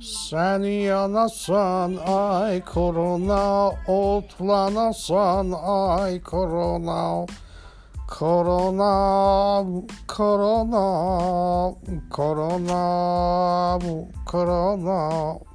Sen yanasan ay korona. Otlanasan ay korona. Korona Korona. Korona Korona.